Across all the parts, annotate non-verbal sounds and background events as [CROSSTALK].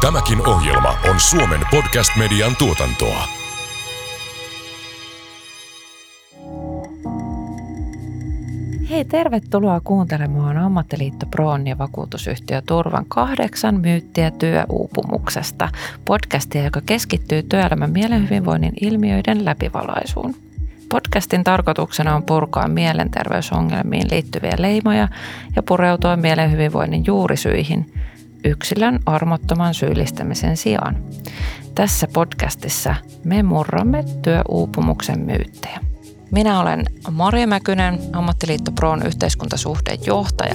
Tämäkin ohjelma on Suomen podcast-median tuotantoa. Hei, tervetuloa kuuntelemaan Ammattiliitto Proon ja vakuutusyhtiö Turvan kahdeksan myyttiä työuupumuksesta. Podcastia, joka keskittyy työelämän mielenhyvinvoinnin ilmiöiden läpivalaisuun. Podcastin tarkoituksena on purkaa mielenterveysongelmiin liittyviä leimoja ja pureutua mielenhyvinvoinnin juurisyihin yksilön armottoman syyllistämisen sijaan. Tässä podcastissa me murramme työuupumuksen myyttejä. Minä olen Maria Mäkynen, Ammattiliitto Proon yhteiskuntasuhteen johtaja.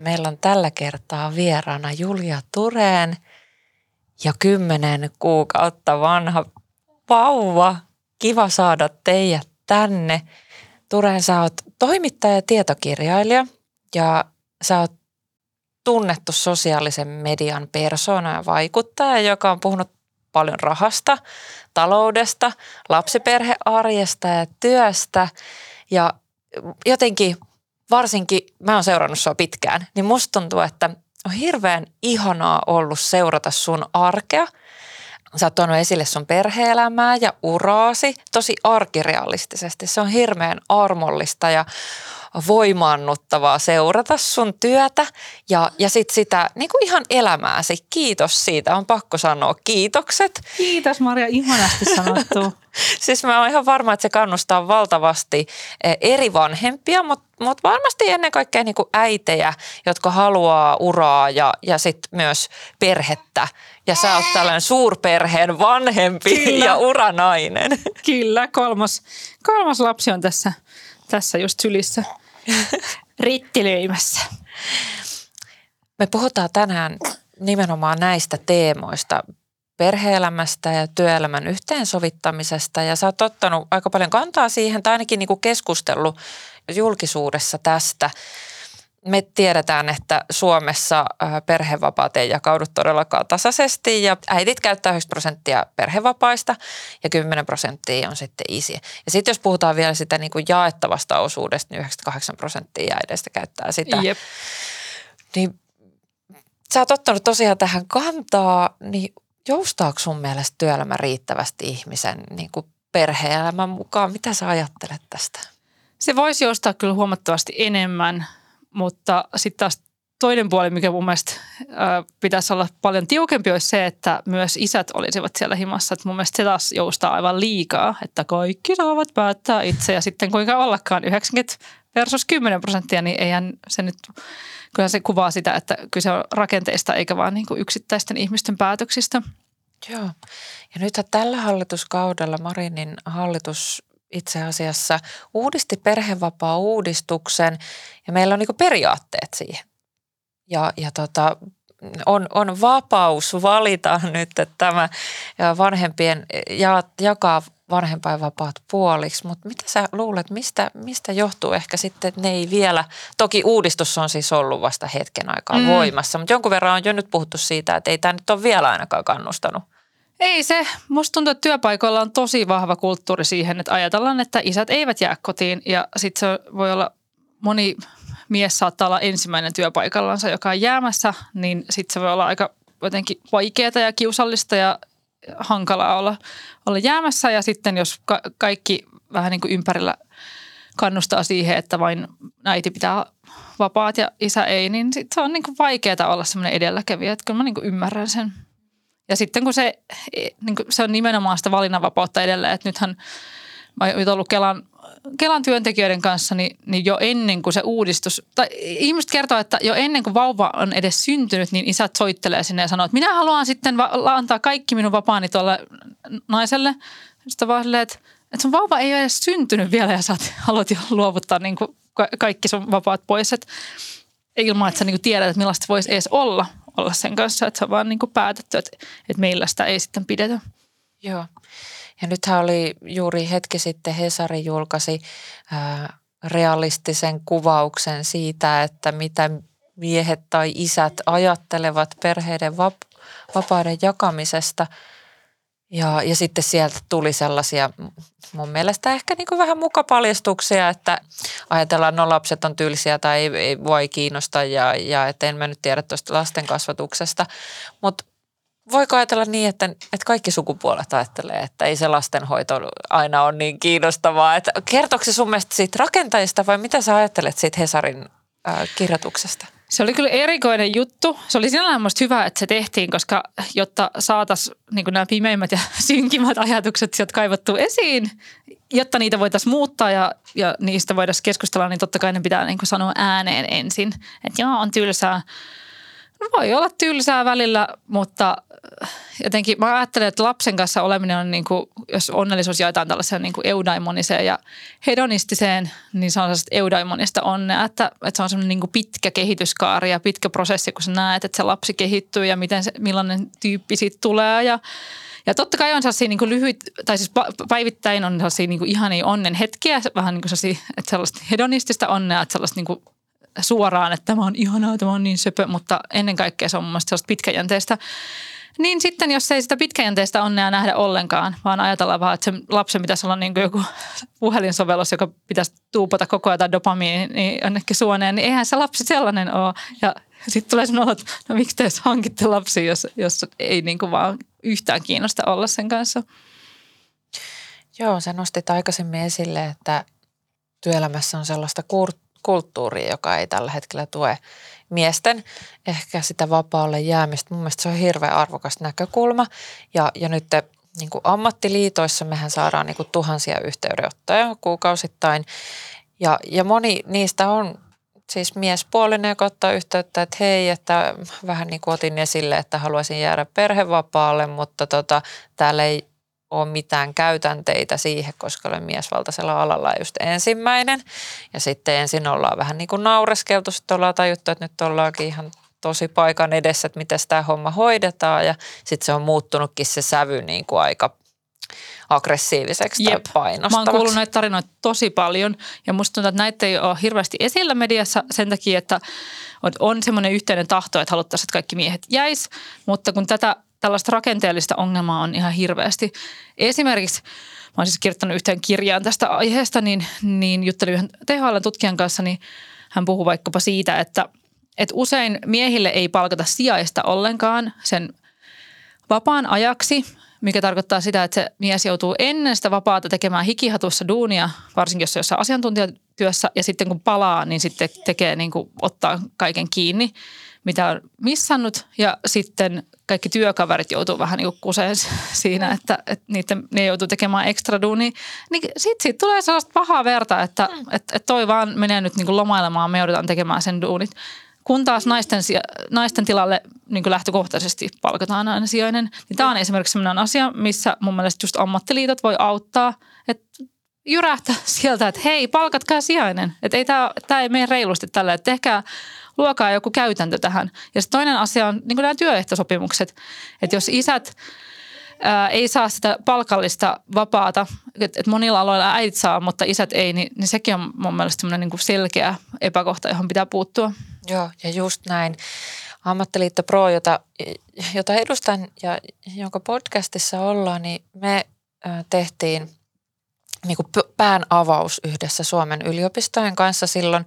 Meillä on tällä kertaa vieraana Julia Tureen ja kymmenen kuukautta vanha vauva. Kiva saada teidät tänne. Tureen, sä oot toimittaja ja tietokirjailija ja sä oot tunnettu sosiaalisen median persona ja vaikuttaja, joka on puhunut paljon rahasta, taloudesta, lapsiperhearjesta ja työstä. Ja jotenkin, varsinkin mä oon seurannut sua pitkään, niin musta tuntuu, että on hirveän ihanaa ollut seurata sun arkea. Sä oot tuonut esille sun perheelämää ja uraasi tosi arkirealistisesti. Se on hirveän armollista ja voimaannuttavaa seurata sun työtä ja, ja sit sitä niin kuin ihan elämääsi. Kiitos siitä, on pakko sanoa kiitokset. Kiitos Maria, ihanasti sanottu. [LAUGHS] siis mä oon ihan varma, että se kannustaa valtavasti eh, eri vanhempia, mutta mut varmasti ennen kaikkea niin kuin äitejä, jotka haluaa uraa ja, ja sitten myös perhettä. Ja sä oot tällainen suurperheen vanhempi Kyllä. ja uranainen. Kyllä, kolmas, kolmas lapsi on tässä, tässä just sylissä [LAUGHS] rittilöimässä. Me puhutaan tänään nimenomaan näistä teemoista, perheelämästä ja työelämän yhteensovittamisesta ja sä oot ottanut aika paljon kantaa siihen tai ainakin niin kuin keskustellut julkisuudessa tästä. Me tiedetään, että Suomessa perhevapaat ei jakaudu todellakaan tasaisesti ja äidit käyttää 9 prosenttia perhevapaista ja 10 prosenttia on sitten isi. Ja sitten jos puhutaan vielä sitä niin kuin jaettavasta osuudesta, niin 98 prosenttia äideistä käyttää sitä. Jep. Niin sä oot ottanut tosiaan tähän kantaa, niin joustaako sun mielestä työelämä riittävästi ihmisen niin kuin perhe-elämän mukaan? Mitä sä ajattelet tästä? Se voisi joustaa kyllä huomattavasti enemmän, mutta sitten taas toinen puoli, mikä mun mielestä pitäisi olla paljon tiukempi, olisi se, että myös isät olisivat siellä himassa. Että mun mielestä se taas joustaa aivan liikaa, että kaikki saavat päättää itse ja sitten kuinka ollakaan 90 versus 10 prosenttia, niin eihän se nyt, kyllä se kuvaa sitä, että kyse on rakenteista eikä vaan niin kuin yksittäisten ihmisten päätöksistä. Joo. Ja nyt tällä hallituskaudella Marinin hallitus itse asiassa uudisti perhevapaa-uudistuksen ja meillä on niin periaatteet siihen. Ja, ja tota, on, on vapaus valita nyt, että tämä vanhempien ja, jakaa vanhempainvapaat puoliksi, mutta mitä sä luulet, mistä, mistä johtuu ehkä sitten, että ne ei vielä, toki uudistus on siis ollut vasta hetken aikaa mm. voimassa, mutta jonkun verran on jo nyt puhuttu siitä, että ei tämä nyt ole vielä ainakaan kannustanut. Ei se. Musta tuntuu, että työpaikoilla on tosi vahva kulttuuri siihen, että ajatellaan, että isät eivät jää kotiin ja sitten se voi olla moni mies saattaa olla ensimmäinen työpaikallansa, joka on jäämässä, niin sitten se voi olla aika jotenkin vaikeaa ja kiusallista ja hankalaa olla, olla jäämässä. Ja sitten jos ka- kaikki vähän niin kuin ympärillä kannustaa siihen, että vain äiti pitää vapaat ja isä ei, niin sit se on niin vaikeaa olla semmoinen edelläkävijä. Että kyllä mä niin ymmärrän sen. Ja sitten kun se, niin kuin se on nimenomaan sitä valinnanvapautta edelleen, että nythän mä oon ollut Kelan, Kelan työntekijöiden kanssa, niin, niin jo ennen kuin se uudistus, tai ihmiset kertoo, että jo ennen kuin vauva on edes syntynyt, niin isät soittelee sinne ja sanoo, että minä haluan sitten va- antaa kaikki minun vapaani tuolle naiselle. Sitten vaan silleen, että, että sun vauva ei ole edes syntynyt vielä ja sä [LAUGHS] haluat jo luovuttaa niin kuin kaikki sun vapaat pois. Että ilman, että sä niin tiedät, että millaista voisi edes olla, olla sen kanssa, että se on vaan niin kuin päätetty, että, että meillä sitä ei sitten pidetä. Joo. Ja nythän oli juuri hetki sitten Hesari julkaisi ää, realistisen kuvauksen siitä, että mitä miehet tai isät ajattelevat perheiden vap- vapauden jakamisesta. Ja, ja sitten sieltä tuli sellaisia mun mielestä ehkä niin kuin vähän mukapaljastuksia, että ajatellaan, no lapset on tylsiä tai ei, ei voi kiinnostaa ja, ja että en mä nyt tiedä tuosta lasten kasvatuksesta. Mutta voiko ajatella niin, että, että kaikki sukupuolet ajattelee, että ei se lastenhoito aina ole niin kiinnostavaa. Se sun mielestä siitä rakentajista vai mitä sä ajattelet siitä Hesarin äh, kirjoituksesta? Se oli kyllä erikoinen juttu. Se oli sinällään musta hyvä, että se tehtiin, koska jotta saataisiin niin nämä pimeimmät ja [LAUGHS] synkimmät ajatukset sieltä kaivattua esiin, jotta niitä voitaisiin muuttaa ja, ja niistä voitaisiin keskustella, niin totta kai ne pitää niin sanoa ääneen ensin. Että joo, on tylsää No voi olla tylsää välillä, mutta äh, jotenkin mä ajattelen, että lapsen kanssa oleminen on niin kuin, jos onnellisuus jaetaan tällaiseen niin eudaimoniseen ja hedonistiseen, niin se on eudaimonista onnea, että, että se on semmoinen niin kuin pitkä kehityskaari ja pitkä prosessi, kun sä näet, että se lapsi kehittyy ja miten se, millainen tyyppi siitä tulee ja ja totta kai on sellaisia niin lyhyt, tai siis päivittäin on sellaisia niin ihania onnen hetkiä, vähän niin kuin että sellaista hedonistista onnea, että sellaista niin suoraan, että tämä on ihanaa, tämä on niin söpö, mutta ennen kaikkea se on mun mielestä sellaista pitkäjänteistä. Niin sitten, jos ei sitä pitkäjänteistä onnea nähdä ollenkaan, vaan ajatellaan vaan, että se lapsen pitäisi olla niin kuin joku puhelinsovellus, joka pitäisi tuupata koko ajan dopamiini niin jonnekin suoneen, niin eihän se lapsi sellainen ole. Ja sitten tulee sellainen että no miksi te hankitte lapsi, jos, jos ei niin kuin vaan yhtään kiinnosta olla sen kanssa. Joo, sä nostit aikaisemmin esille, että työelämässä on sellaista kur- kulttuuria, joka ei tällä hetkellä tue miesten ehkä sitä vapaalle jäämistä. Mun mielestä se on hirveän arvokas näkökulma ja, ja nyt te, niin kuin ammattiliitoissa mehän saadaan niin kuin tuhansia yhteydenottoja kuukausittain ja, ja moni niistä on siis miespuolinen, joka ottaa yhteyttä, että hei, että vähän niin kuin otin esille, että haluaisin jäädä perhevapaalle, mutta tota, täällä ei ole mitään käytänteitä siihen, koska olen miesvaltaisella alalla just ensimmäinen. Ja sitten ensin ollaan vähän niin kuin naureskeltu, sitten ollaan tajuttu, että nyt ollaankin ihan tosi paikan edessä, että miten tämä homma hoidetaan. Ja sitten se on muuttunutkin se sävy niin kuin aika aggressiiviseksi Jep. tai painostavaksi. Mä oon kuullut näitä tarinoita tosi paljon ja musta tuntuu, että näitä ei ole hirveästi esillä mediassa sen takia, että on semmoinen yhteinen tahto, että haluttaisiin, että kaikki miehet jäis, mutta kun tätä tällaista rakenteellista ongelmaa on ihan hirveästi. Esimerkiksi mä olen siis kirjoittanut yhteen kirjaan tästä aiheesta, niin, niin juttelin yhden THL-tutkijan kanssa, niin hän puhuu vaikkapa siitä, että, että usein miehille ei palkata sijaista ollenkaan sen vapaan ajaksi, mikä tarkoittaa sitä, että se mies joutuu ennen sitä vapaata tekemään hikihatussa duunia, varsinkin jos se jossain asiantuntijatyössä, ja sitten kun palaa, niin sitten tekee niin kuin ottaa kaiken kiinni, mitä on missannut, ja sitten kaikki työkaverit joutuu vähän niin kuseen [LAUGHS] siinä, että, että niiden, ne joutuu tekemään ekstra duunia. Niin sitten siitä tulee sellaista pahaa verta, että, mm. että, että toi vaan menee nyt niin kuin lomailemaan, me joudutaan tekemään sen duunit. Kun taas naisten, naisten tilalle niin kuin lähtökohtaisesti palkataan aina sijainen, niin tämä on esimerkiksi sellainen asia, missä mun mielestä just ammattiliitot voi auttaa, että jyrähtää [LAUGHS] sieltä, että hei, palkatkaa sijainen. Että ei tämä, tämä ei mene reilusti tällä, että tehkää luokaa joku käytäntö tähän. Ja sitten toinen asia on niin nämä työehtosopimukset, että jos isät ää, ei saa sitä palkallista vapaata, että et monilla aloilla äidit saa, mutta isät ei, niin, niin sekin on mun mielestä niin selkeä epäkohta, johon pitää puuttua. Joo, ja just näin. Ammattiliitto Pro, jota, jota edustan ja jonka podcastissa ollaan, niin me tehtiin niin kuin pään avaus yhdessä Suomen yliopistojen kanssa silloin.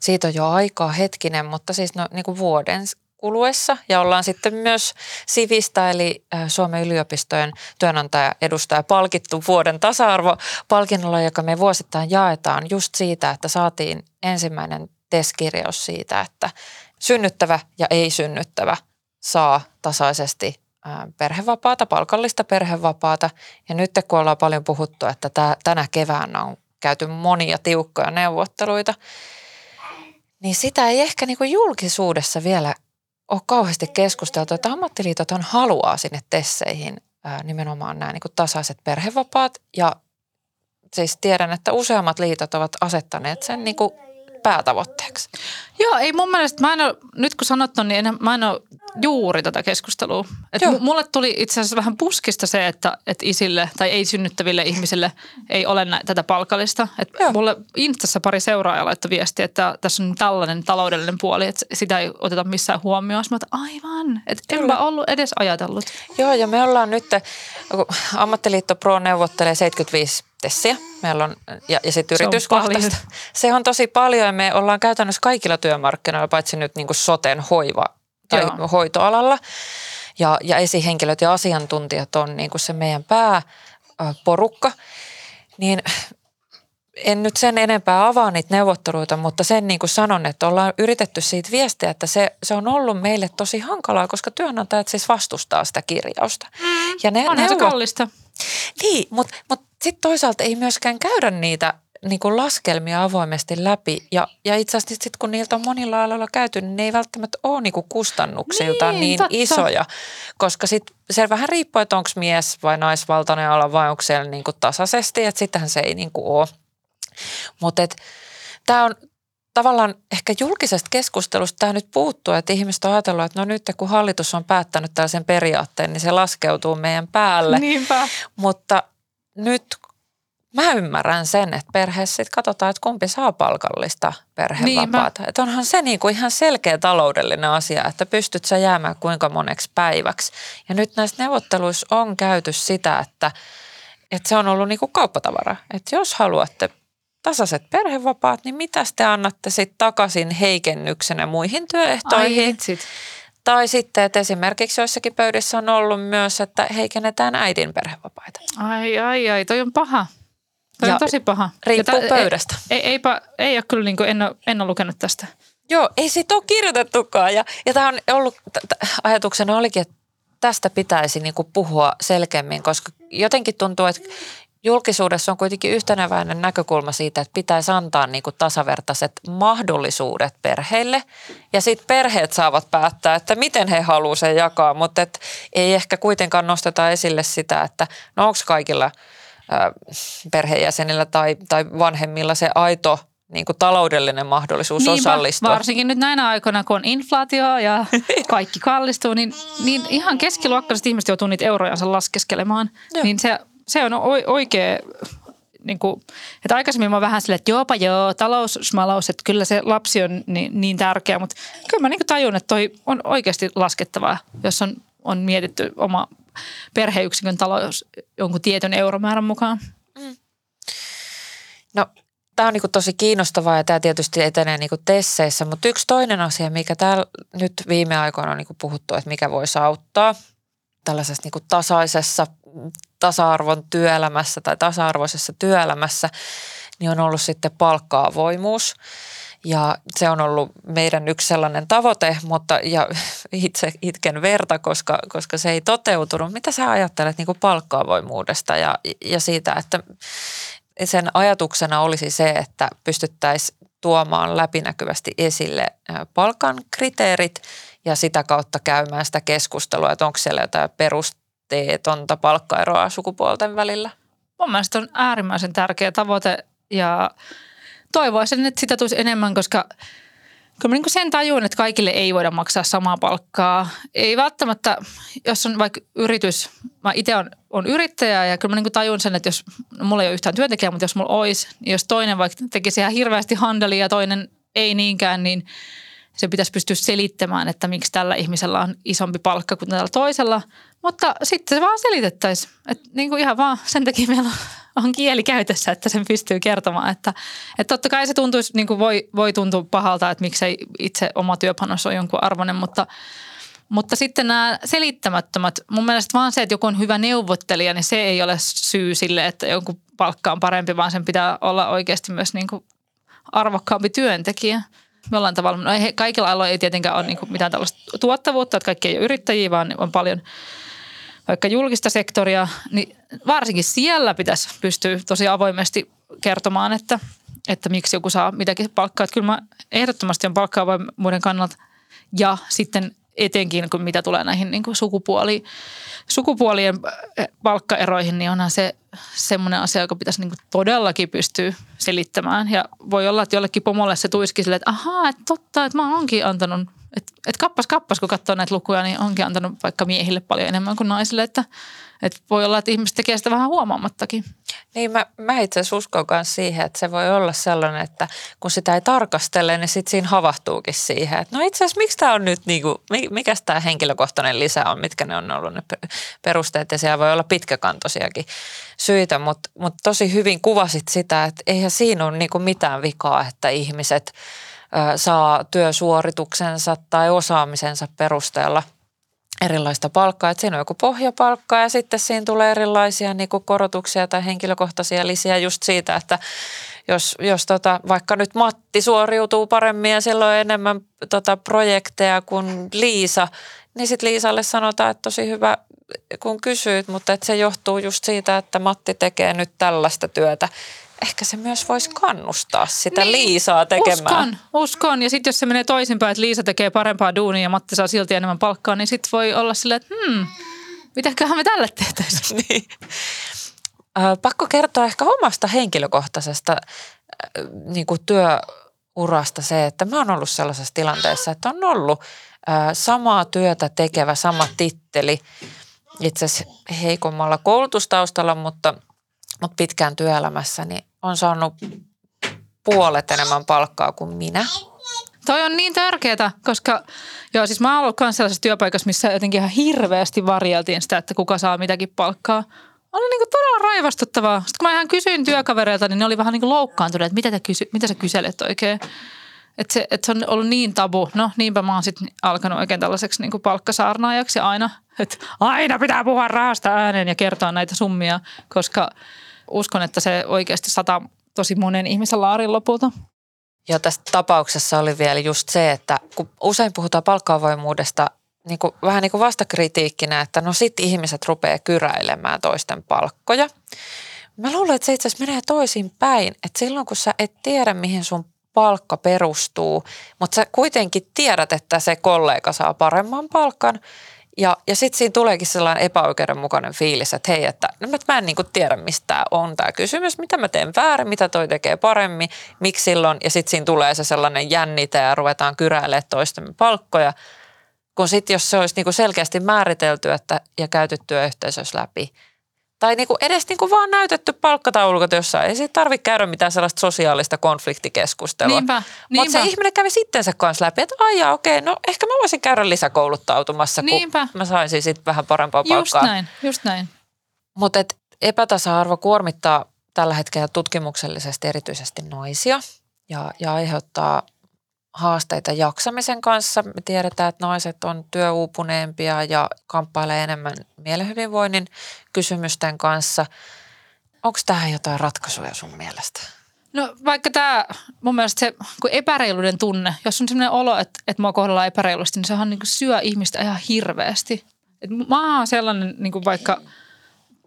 Siitä on jo aikaa hetkinen, mutta siis no, niin kuin vuoden kuluessa. Ja ollaan sitten myös Sivistä eli Suomen yliopistojen työnantaja edustaja palkittu vuoden tasa-arvopalkinnolla, joka me vuosittain jaetaan just siitä, että saatiin ensimmäinen TES-kirjaus siitä, että synnyttävä ja ei-synnyttävä saa tasaisesti perhevapaata, palkallista perhevapaata. Ja nyt kun ollaan paljon puhuttu, että tänä keväänä on käyty monia tiukkoja neuvotteluita, niin sitä ei ehkä niin kuin julkisuudessa vielä ole kauheasti keskusteltu, että ammattiliitot on haluaa sinne tesseihin nimenomaan nämä niin kuin tasaiset perhevapaat. Ja siis tiedän, että useammat liitot ovat asettaneet sen niin kuin päätavoitteeksi. Joo, ei mun mielestä, mä en ole, nyt kun sanot on, niin en, mä en ole juuri tätä keskustelua. Et Joo. mulle tuli itse asiassa vähän puskista se, että, että isille tai ei synnyttäville ihmisille ei ole nä- tätä palkallista. Et Joo. mulle Instassa pari seuraajaa laittoi viestiä, että tässä on tällainen taloudellinen puoli, että sitä ei oteta missään huomioon. Mä että aivan, että enpä ollut edes ajatellut. Joo, ja me ollaan nyt, kun Ammattiliitto Pro neuvottelee 75 tessiä. Meillä on, ja, ja sitten Se on yrityskohtaista. Se on tosi paljon ja me ollaan käytännössä kaikilla työmarkkinoilla, paitsi nyt niin kuin soten hoiva tai Joo. hoitoalalla. Ja, ja esihenkilöt ja asiantuntijat on niin kuin se meidän pääporukka. Niin en nyt sen enempää avaa niitä neuvotteluita, mutta sen niin kuin sanon, että ollaan yritetty siitä viestiä, että se, se on ollut meille tosi hankalaa, koska työnantajat siis vastustaa sitä kirjausta. Ja ne, se neuvot- kallista. Niin, mutta mut sitten toisaalta ei myöskään käydä niitä niin kuin laskelmia avoimesti läpi. Ja, ja itse asiassa sitten kun niiltä on monilla aloilla käyty, niin ne ei välttämättä ole niin kuin kustannuksiltaan Niin, niin, totta. isoja. Koska sitten se vähän riippuu, että onko mies vai naisvaltainen ala vai onko siellä niin kuin tasaisesti, että sittenhän se ei niin kuin ole. Mutta tämä on tavallaan ehkä julkisesta keskustelusta tämä nyt puuttuu, että ihmiset on ajatellut, että no nyt kun hallitus on päättänyt tällaisen periaatteen, niin se laskeutuu meidän päälle. Niinpä. Mutta nyt mä ymmärrän sen, että perheessä sitten katsotaan, että kumpi saa palkallista perhevapaata. Että onhan se niinku ihan selkeä taloudellinen asia, että pystyt sä jäämään kuinka moneksi päiväksi. Ja nyt näissä neuvotteluissa on käyty sitä, että, että se on ollut niinku kauppatavara. Että jos haluatte tasaiset perhevapaat, niin mitä te annatte sitten takaisin heikennyksenä muihin Ai työehtoihin? hitsit. Tai sitten, että esimerkiksi joissakin pöydissä on ollut myös, että heikennetään äidin perhevapaita. Ai, ai, ai, toi on paha. Toi Ja on tosi paha. riippuu Ja tä- pöydästä. Ei, eipä, ei ole kyllä, niin kuin, en, ole, en ole lukenut tästä. Joo, ei siitä ole kirjoitettukaan. Ja, ja tämä on ollut, t- t- ajatuksena olikin, että tästä pitäisi niinku puhua selkeämmin, koska jotenkin tuntuu, että julkisuudessa on kuitenkin yhtenäväinen näkökulma siitä, että pitäisi antaa niinku tasavertaiset mahdollisuudet perheille. Ja sitten perheet saavat päättää, että miten he haluavat sen jakaa, mutta et ei ehkä kuitenkaan nosteta esille sitä, että no onko kaikilla perheenjäsenillä tai, tai vanhemmilla se aito niin kuin taloudellinen mahdollisuus osallistua. varsinkin nyt näinä aikoina, kun on inflaatio ja [LAUGHS] kaikki kallistuu, niin, niin ihan keskiluokkaiset ihmiset joutuu niitä eurojansa laskeskelemaan. Joo. Niin se, se on oikea, niin kuin, että aikaisemmin mä vähän silleen, että joopa joo, talous, smalous, että kyllä se lapsi on niin, niin tärkeä, mutta kyllä mä niin kuin tajun, että toi on oikeasti laskettavaa, jos on, on mietitty oma perheyksikön talous jonkun tietyn euromäärän mukaan. No, tämä on niinku tosi kiinnostavaa ja tämä tietysti etenee niinku tesseissä, mutta yksi toinen asia, mikä täällä nyt viime aikoina on niinku puhuttu, että mikä voisi auttaa tällaisessa niinku tasaisessa tasa-arvon työelämässä tai tasa-arvoisessa työelämässä, niin on ollut sitten palkka-avoimuus. Ja se on ollut meidän yksi sellainen tavoite, mutta ja itse itken verta, koska, koska se ei toteutunut. Mitä sä ajattelet niin palkka-avoimuudesta ja, ja siitä, että sen ajatuksena olisi se, että pystyttäisiin tuomaan läpinäkyvästi esille palkan kriteerit ja sitä kautta käymään sitä keskustelua, että onko siellä jotain perusteetonta palkkaeroa sukupuolten välillä. Mun mielestä on äärimmäisen tärkeä tavoite ja toivoisin, että sitä tulisi enemmän, koska kyllä mä niin sen tajun, että kaikille ei voida maksaa samaa palkkaa. Ei välttämättä, jos on vaikka yritys, mä itse on, on yrittäjä ja kyllä mä niin tajun sen, että jos, no mulla ei ole yhtään työntekijää, mutta jos mulla olisi, niin jos toinen vaikka tekisi ihan hirveästi handelia ja toinen ei niinkään, niin se pitäisi pystyä selittämään, että miksi tällä ihmisellä on isompi palkka kuin tällä toisella. Mutta sitten se vaan selitettäisiin. Että niin kuin ihan vaan sen takia meillä on- on kieli käytössä, että sen pystyy kertomaan. Että, että totta kai se tuntuisi, niin kuin voi, voi tuntua pahalta, että miksei itse oma työpanos ole jonkun arvoinen, mutta, mutta sitten nämä selittämättömät, mun mielestä vaan se, että joku on hyvä neuvottelija, niin se ei ole syy sille, että jonkun palkka on parempi, vaan sen pitää olla oikeasti myös niin kuin arvokkaampi työntekijä. Jollain tavalla, no ei, kaikilla aloilla ei tietenkään ole niin kuin mitään tällaista tuottavuutta, että kaikki ei ole yrittäjiä, vaan on paljon vaikka julkista sektoria, niin varsinkin siellä pitäisi pystyä tosi avoimesti kertomaan, että, että miksi joku saa mitäkin palkkaa. Että kyllä mä ehdottomasti on palkkaa muiden kannalta. Ja sitten etenkin kun mitä tulee näihin niin kuin sukupuoli, sukupuolien äh, palkkaeroihin, niin onhan se semmoinen asia, joka pitäisi niin kuin todellakin pystyä selittämään. Ja voi olla, että jollekin pomolle se tuiski silleen, että ahaa, että totta, että mä oonkin antanut, että, että kappas kappas, kun katsoo näitä lukuja, niin onkin antanut vaikka miehille paljon enemmän kuin naisille, että – että voi olla, että ihmiset tekee sitä vähän huomaamattakin. Niin mä, mä itse asiassa uskon myös siihen, että se voi olla sellainen, että kun sitä ei tarkastele, niin sitten siinä havahtuukin siihen, että no itse asiassa miksi tämä on nyt, niin kuin, mikä tämä henkilökohtainen lisä on, mitkä ne on ollut ne perusteet ja siellä voi olla pitkäkantoisiakin syitä, mutta, mutta tosi hyvin kuvasit sitä, että eihän siinä ole niin kuin mitään vikaa, että ihmiset saa työsuorituksensa tai osaamisensa perusteella – erilaista palkkaa. Että siinä on joku pohjapalkka ja sitten siinä tulee erilaisia niin kuin korotuksia tai henkilökohtaisia lisiä just siitä, että jos, jos tota, vaikka nyt Matti suoriutuu paremmin ja sillä on enemmän tota, projekteja kuin Liisa, niin sitten Liisalle sanotaan, että tosi hyvä kun kysyit, mutta että se johtuu just siitä, että Matti tekee nyt tällaista työtä ehkä se myös voisi kannustaa sitä niin, Liisaa tekemään. Uskon, uskon. Ja sitten jos se menee toisinpäin, että Liisa tekee parempaa duunia ja Matti saa silti enemmän palkkaa, niin sitten voi olla silleen, että hmm, mitäköhän me tälle tehtäisiin. [LAUGHS] niin. Pakko kertoa ehkä omasta henkilökohtaisesta niin kuin työurasta se, että mä oon ollut sellaisessa tilanteessa, että on ollut samaa työtä tekevä, sama titteli, itse asiassa heikommalla koulutustaustalla, mutta – mutta pitkään työelämässä, niin on saanut puolet enemmän palkkaa kuin minä. Toi on niin tärkeää, koska joo, siis mä oon ollut myös sellaisessa työpaikassa, missä jotenkin ihan hirveästi varjeltiin sitä, että kuka saa mitäkin palkkaa. Oli niin todella raivastuttavaa. Sitten kun mä ihan kysyin työkavereilta, niin ne oli vähän niin kuin loukkaantuneet, että mitä, te kysy, mitä sä kyselet oikein. Että se, että se on ollut niin tabu. No niinpä mä oon sitten alkanut oikein tällaiseksi niin kuin palkkasaarnaajaksi aina. Että aina pitää puhua rahasta ääneen ja kertoa näitä summia, koska – uskon, että se oikeasti sata tosi monen ihmisen laarin lopulta. Ja tässä tapauksessa oli vielä just se, että kun usein puhutaan palkkaavoimuudesta niin kuin, vähän niin kuin vastakritiikkinä, että no sit ihmiset rupeaa kyräilemään toisten palkkoja. Mä luulen, että se itse asiassa menee toisin päin, että silloin kun sä et tiedä, mihin sun palkka perustuu, mutta sä kuitenkin tiedät, että se kollega saa paremman palkan, ja, ja sitten siinä tuleekin sellainen epäoikeudenmukainen fiilis, että hei, että no mä en niin tiedä, mistä tämä on tämä kysymys, mitä mä teen väärin, mitä toi tekee paremmin, miksi silloin. Ja sitten siinä tulee se sellainen jännite ja ruvetaan kyräilemään toistemme palkkoja. Kun sitten jos se olisi niin selkeästi määritelty että, ja käyty työyhteisössä läpi, tai niinku edes niinku vaan näytetty palkkataulukot jossain. Ei siitä tarvitse käydä mitään sellaista sosiaalista konfliktikeskustelua. Niinpä, Mutta se ihminen kävi sittensä kanssa läpi, että aijaa okei, no ehkä mä voisin käydä lisäkouluttautumassa, niinpä. kun mä saisin sitten vähän parempaa palkkaa. Just näin, just näin. Mutta epätasa-arvo kuormittaa tällä hetkellä tutkimuksellisesti erityisesti naisia ja, ja aiheuttaa haasteita jaksamisen kanssa. Me tiedetään, että naiset on työuupuneempia ja kamppailee enemmän mielenhyvinvoinnin kysymysten kanssa. Onko tähän jotain ratkaisuja sun mielestä? No vaikka tämä, mun mielestä se kun epäreiluuden tunne, jos on sellainen olo, että, että mua kohdellaan epäreilusti, niin sehän niin syö ihmistä ihan hirveästi. Et mä oon sellainen niin kuin vaikka –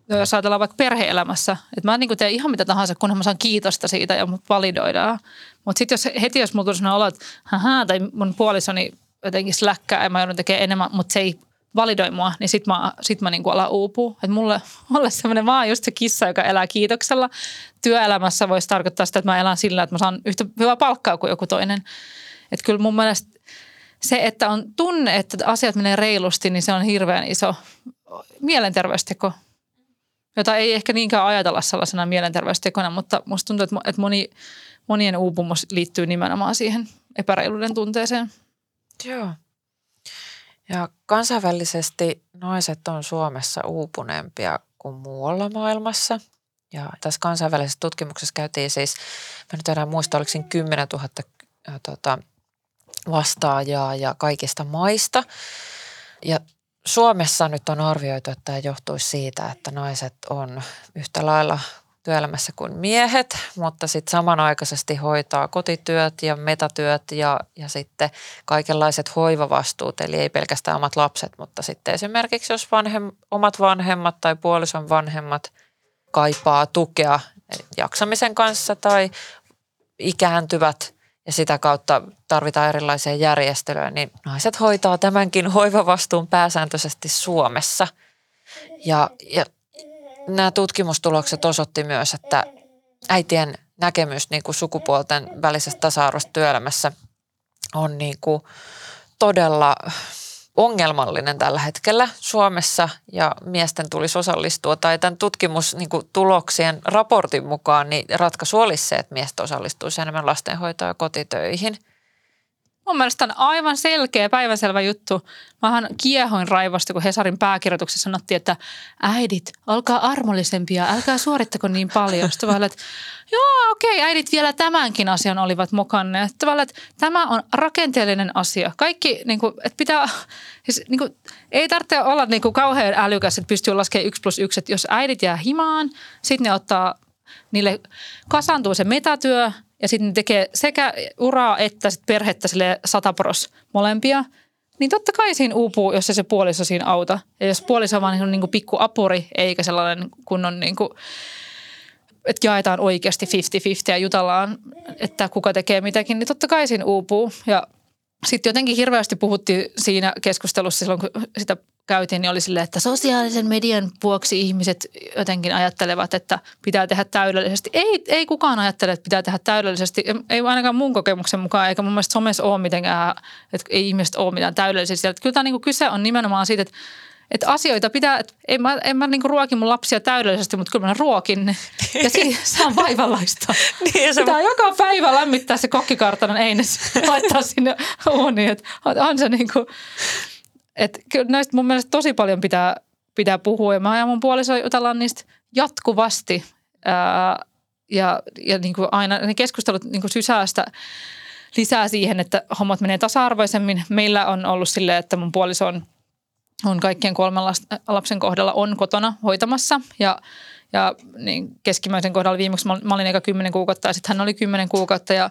jos ajatellaan vaikka perhe-elämässä, että mä niin teen ihan mitä tahansa, kunhan mä saan kiitosta siitä ja mut validoidaan. Mutta sitten jos heti, jos mulla sellainen olo, että haha, tai mun puolisoni jotenkin släkkää ja mä joudun tekemään enemmän, mutta se ei validoi mua, niin sit mä, sit mä niin kuin alan uupua. Että mulle, mulle semmoinen vaan just se kissa, joka elää kiitoksella. Työelämässä voisi tarkoittaa sitä, että mä elän sillä, että mä saan yhtä hyvää palkkaa kuin joku toinen. Että kyllä mun mielestä se, että on tunne, että asiat menee reilusti, niin se on hirveän iso mielenterveysteko jota ei ehkä niinkään ajatella sellaisena mielenterveystekona, mutta musta tuntuu, että moni, monien uupumus liittyy nimenomaan siihen epäreiluuden tunteeseen. Joo. Ja kansainvälisesti naiset on Suomessa uupuneempia kuin muualla maailmassa. Ja tässä kansainvälisessä tutkimuksessa käytiin siis, mä nyt enää muista, oliko siinä 10 000 tota, vastaajaa ja kaikista maista. Ja Suomessa nyt on arvioitu, että tämä johtuisi siitä, että naiset on yhtä lailla työelämässä kuin miehet, mutta sitten samanaikaisesti hoitaa kotityöt ja metatyöt ja, ja sitten kaikenlaiset hoivavastuut, eli ei pelkästään omat lapset, mutta sitten esimerkiksi jos vanhem, omat vanhemmat tai puolison vanhemmat kaipaa tukea jaksamisen kanssa tai ikääntyvät ja sitä kautta tarvitaan erilaisia järjestelyjä, niin naiset hoitaa tämänkin hoivavastuun pääsääntöisesti Suomessa. Ja, ja nämä tutkimustulokset osoitti myös, että äitien näkemys niin kuin sukupuolten välisestä tasa-arvosta työelämässä on niin kuin todella ongelmallinen tällä hetkellä Suomessa ja miesten tulisi osallistua. Tai tämän tutkimustuloksien raportin mukaan niin ratkaisu olisi se, että miestä osallistuisi enemmän lastenhoitoon ja kotitöihin – Mun mielestä on aivan selkeä, päivänselvä juttu. Mähän kiehoin raivosta, kun Hesarin pääkirjoituksessa sanottiin, että äidit, olkaa armollisempia, älkää suorittako niin paljon. Sitten vaan, että joo, okei, äidit vielä tämänkin asian olivat mukana. Että, vaan, että tämä on rakenteellinen asia. Kaikki, niin kuin, että pitää, siis, niin kuin, ei tarvitse olla niin kuin, kauhean älykäs, että pystyy laskemaan yksi plus yksi. Että jos äidit jää himaan, sitten ne ottaa, niille kasantuu se metatyö – ja sitten ne tekee sekä uraa että sit perhettä sille satapros molempia, niin totta kai siinä uupuu, jos se, se puoliso siinä auta. Ja jos puoliso on vaan niin kuin pikku apuri, eikä sellainen kunnon niin kuin, että jaetaan oikeasti 50-50 ja jutellaan, että kuka tekee mitäkin, niin totta kai siinä uupuu. Ja sitten jotenkin hirveästi puhuttiin siinä keskustelussa silloin, kun sitä käytiin, niin oli silleen, että sosiaalisen median vuoksi ihmiset jotenkin ajattelevat, että pitää tehdä täydellisesti. Ei, ei kukaan ajattele, että pitää tehdä täydellisesti. Ei ainakaan mun kokemuksen mukaan, eikä mun mielestä somessa ole mitenkään, että ei ihmiset ole mitään täydellisiä. Että kyllä tämä niin kyse on nimenomaan siitä, että että asioita pitää, että en mä, en mä niinku ruoki mun lapsia täydellisesti, mutta kyllä mä ruokin ne. [LAUGHS] Ja siinä saa vaivallaista. [LAUGHS] niin, se... Pitää joka päivä lämmittää se kokkikartanon eines, laittaa sinne uuniin. Että on se niinku, että kyllä näistä mun mielestä tosi paljon pitää, pitää puhua. Ja mä ja mun puoliso jutellaan niistä jatkuvasti. Ää, ja ja niin kuin aina ne keskustelut niin kuin sysäästä lisää siihen, että hommat menee tasa-arvoisemmin. Meillä on ollut silleen, että mun puoliso on, on kaikkien kolmen lapsen kohdalla on kotona hoitamassa ja ja niin keskimmäisen kohdalla viimeksi mä olin eikä kymmenen kuukautta ja sitten hän oli kymmenen kuukautta ja,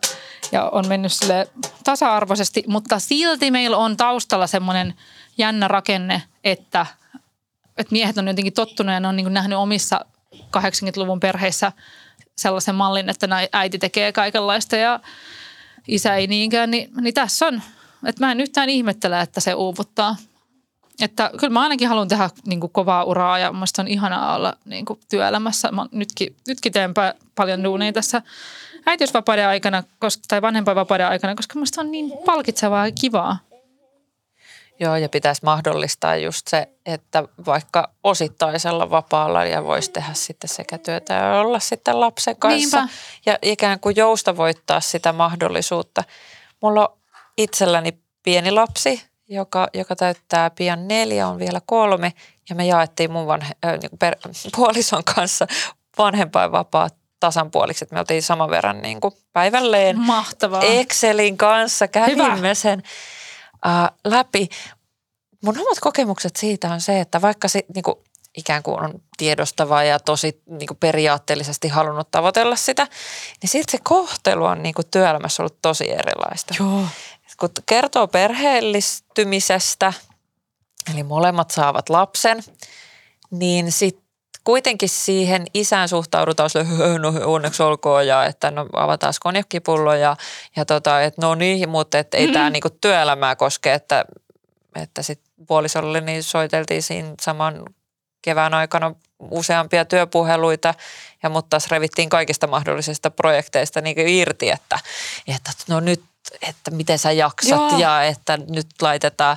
ja on mennyt sille tasa-arvoisesti, mutta silti meillä on taustalla semmoinen jännä rakenne, että, että miehet on jotenkin tottunut ja ne on niin nähnyt omissa 80-luvun perheissä sellaisen mallin, että äiti tekee kaikenlaista ja isä ei niinkään, niin, niin tässä on. Että mä en yhtään ihmettele, että se uuvuttaa. Että kyllä mä ainakin haluan tehdä niin kuin kovaa uraa ja musta on ihanaa olla niin kuin työelämässä. Mä nytkin, nytkin teen paljon duunia tässä äitiysvapauden aikana koska, tai vanhempainvapauden aikana, koska musta on niin palkitsevaa ja kivaa. Joo, ja pitäisi mahdollistaa just se, että vaikka osittaisella vapaalla ja voisi tehdä sitten sekä työtä ja olla sitten lapsen kanssa. Niinpä. Ja ikään kuin joustavoittaa sitä mahdollisuutta. Mulla on itselläni pieni lapsi, joka, joka täyttää pian neljä, on vielä kolme. Ja me jaettiin mun vanhe, äh, niin per, puolison kanssa vanhempainvapaat tasan puoliksi, että me oltiin saman verran niin kuin päivälleen. Mahtavaa. Excelin kanssa kävimme Hyvä. sen äh, läpi. Mun omat kokemukset siitä on se, että vaikka se niin kuin, ikään kuin on tiedostava ja tosi niin kuin periaatteellisesti halunnut tavoitella sitä, niin silti se kohtelu on niin kuin työelämässä ollut tosi erilaista. Joo. Kun kertoo perheellistymisestä, eli molemmat saavat lapsen, niin sitten kuitenkin siihen isään suhtaudutaan sille, no onneksi olkoon ja että no avataan konjakkipullo ja, ja tota, että no niin, mutta et ei mm-hmm. tämä niinku työelämää koske, että, että sitten puolisolle niin soiteltiin siinä saman kevään aikana useampia työpuheluita, ja mutta taas revittiin kaikista mahdollisista projekteista niin irti, että, että no nyt, että miten sä jaksat Joo. ja että nyt laitetaan.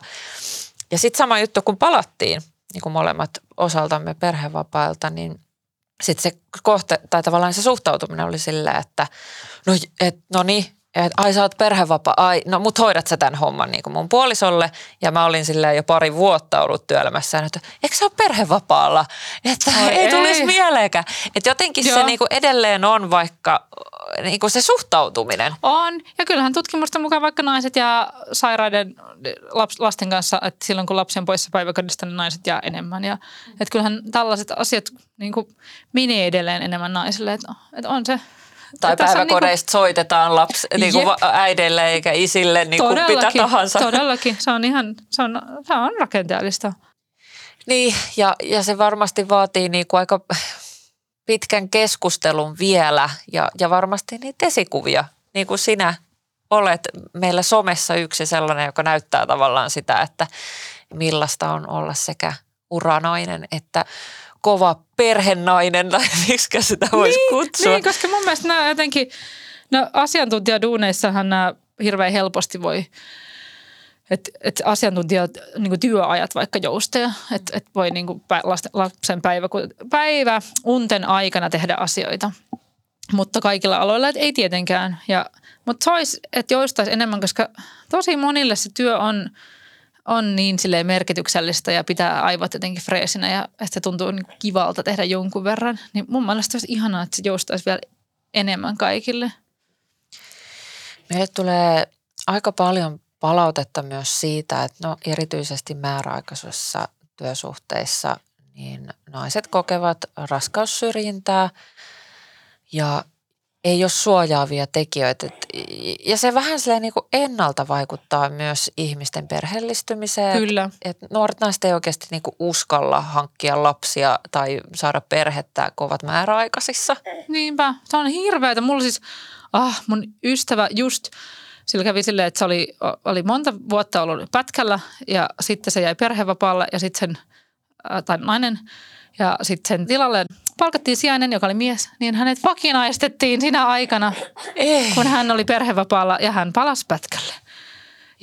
Ja sitten sama juttu, kun palattiin, niin kuin molemmat osaltamme perhevapailta, niin sitten se kohte, tai tavallaan se suhtautuminen oli silleen, että no, et, no niin, että ai sä oot perhevapaa, ai no mut hoidat sä tämän homman niin kuin mun puolisolle. Ja mä olin silleen jo pari vuotta ollut työelämässä, että eikö sä ole perhevapaalla? Että ai ei, ei tulisi mieleenkään. Että jotenkin Joo. se niin kuin edelleen on vaikka niin kuin se suhtautuminen. On. Ja kyllähän tutkimusta mukaan vaikka naiset ja sairaiden lasten kanssa, että silloin kun lapsi on poissa päiväkodista, niin naiset jää enemmän. Ja, että kyllähän tällaiset asiat niin kuin menee edelleen enemmän naisille. Että, että on se tai päiväkodeista niin kuin, soitetaan lapsi, niin kuin äidille eikä isille niin kuin mitä tahansa. Todellakin, se on ihan, se on, se on rakenteellista. Niin, ja, ja se varmasti vaatii niin kuin aika pitkän keskustelun vielä ja, ja varmasti niitä esikuvia, niin kuin sinä olet meillä somessa yksi sellainen, joka näyttää tavallaan sitä, että millaista on olla sekä uranainen että kova perhenainen, tai [LAUGHS] miksi sitä voisi niin, kutsua. Niin, koska mun mielestä nämä jotenkin, no asiantuntijaduuneissahan nämä hirveän helposti voi, että et asiantuntijat niin työajat vaikka joustaja, että et voi niin kuin lapsen päivä, päivä unten aikana tehdä asioita. Mutta kaikilla aloilla et ei tietenkään. Ja, mutta se olisi, että joustaisi enemmän, koska tosi monille se työ on, on niin merkityksellistä ja pitää aivot jotenkin freesinä ja että se tuntuu niin kivalta tehdä jonkun verran. Niin mun mielestä olisi ihanaa, että se joustaisi vielä enemmän kaikille. Meille tulee aika paljon palautetta myös siitä, että no erityisesti määräaikaisissa työsuhteissa niin naiset kokevat raskaussyrjintää ja ei ole suojaavia tekijöitä. Ja se vähän niin kuin ennalta vaikuttaa myös ihmisten perheellistymiseen. Kyllä. Et nuoret naiset ei oikeasti niin kuin uskalla hankkia lapsia tai saada perhettä, kun ovat määräaikaisissa. Niinpä, se on hirveätä. Mulla siis, ah, mun ystävä just – sillä kävi silleen, että se oli, oli monta vuotta ollut pätkällä ja sitten se jäi perhevapaalle ja sitten sen, tai nainen, ja sitten sen tilalle palkattiin sijainen, joka oli mies, niin hänet vakinaistettiin siinä aikana, Ei. kun hän oli perhevapaalla ja hän palasi pätkälle.